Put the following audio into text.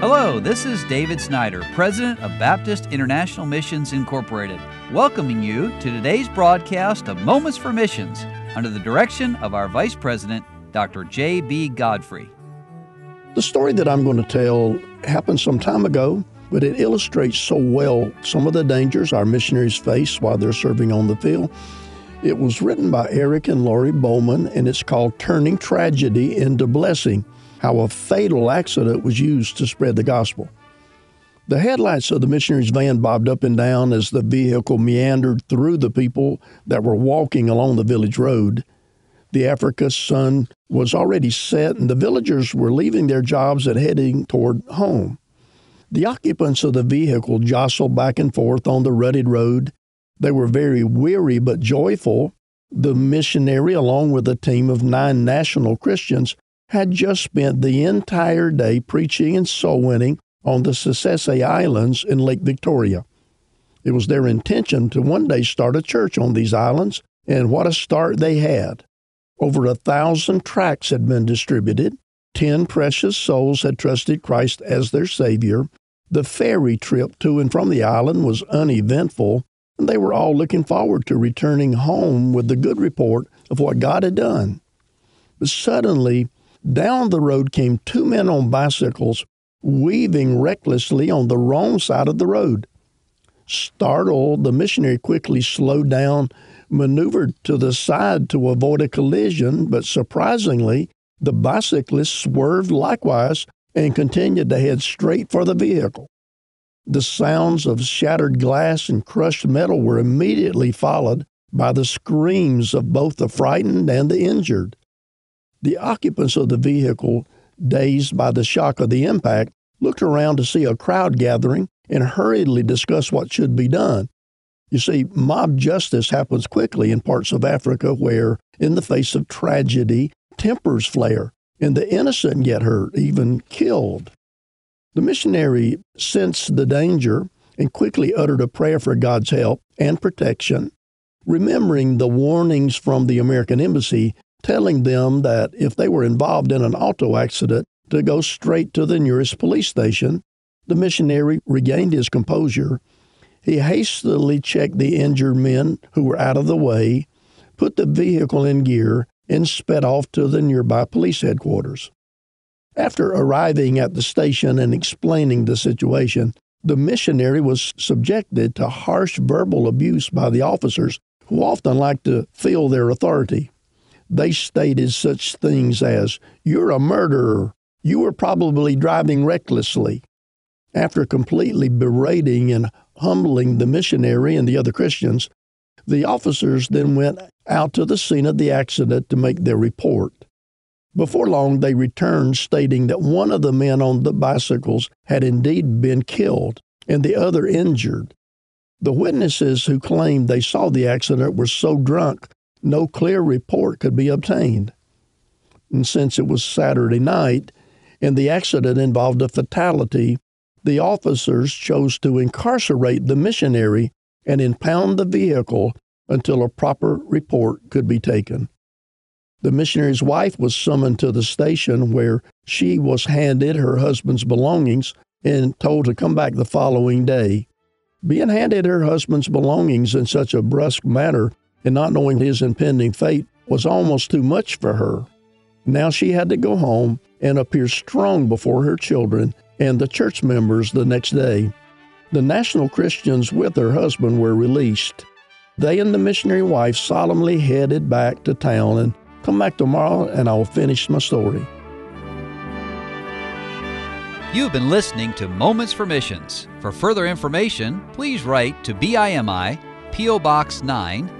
Hello, this is David Snyder, President of Baptist International Missions Incorporated, welcoming you to today's broadcast of Moments for Missions under the direction of our Vice President, Dr. J.B. Godfrey. The story that I'm going to tell happened some time ago, but it illustrates so well some of the dangers our missionaries face while they're serving on the field. It was written by Eric and Laurie Bowman, and it's called Turning Tragedy into Blessing how a fatal accident was used to spread the gospel. The headlights of the missionary's van bobbed up and down as the vehicle meandered through the people that were walking along the village road. The Africa sun was already set, and the villagers were leaving their jobs and heading toward home. The occupants of the vehicle jostled back and forth on the rutted road. They were very weary but joyful. The missionary, along with a team of nine national Christians, had just spent the entire day preaching and soul winning on the Ssese Islands in Lake Victoria. It was their intention to one day start a church on these islands, and what a start they had. Over a thousand tracts had been distributed, ten precious souls had trusted Christ as their Savior, the ferry trip to and from the island was uneventful, and they were all looking forward to returning home with the good report of what God had done. But suddenly, down the road came two men on bicycles, weaving recklessly on the wrong side of the road. Startled, the missionary quickly slowed down, maneuvered to the side to avoid a collision, but surprisingly, the bicyclist swerved likewise and continued to head straight for the vehicle. The sounds of shattered glass and crushed metal were immediately followed by the screams of both the frightened and the injured. The occupants of the vehicle, dazed by the shock of the impact, looked around to see a crowd gathering and hurriedly discussed what should be done. You see, mob justice happens quickly in parts of Africa where, in the face of tragedy, tempers flare and the innocent get hurt, even killed. The missionary sensed the danger and quickly uttered a prayer for God's help and protection, remembering the warnings from the American Embassy telling them that if they were involved in an auto accident, to go straight to the nearest police station. The missionary regained his composure. He hastily checked the injured men who were out of the way, put the vehicle in gear, and sped off to the nearby police headquarters. After arriving at the station and explaining the situation, the missionary was subjected to harsh verbal abuse by the officers who often like to feel their authority they stated such things as, You're a murderer. You were probably driving recklessly. After completely berating and humbling the missionary and the other Christians, the officers then went out to the scene of the accident to make their report. Before long, they returned stating that one of the men on the bicycles had indeed been killed and the other injured. The witnesses who claimed they saw the accident were so drunk no clear report could be obtained. And since it was Saturday night and the accident involved a fatality, the officers chose to incarcerate the missionary and impound the vehicle until a proper report could be taken. The missionary's wife was summoned to the station where she was handed her husband's belongings and told to come back the following day. Being handed her husband's belongings in such a brusque manner and not knowing his impending fate was almost too much for her. Now she had to go home and appear strong before her children and the church members the next day. The national Christians with her husband were released. They and the missionary wife solemnly headed back to town and come back tomorrow and I will finish my story. You've been listening to Moments for Missions. For further information, please write to BIMI, P.O. Box 9,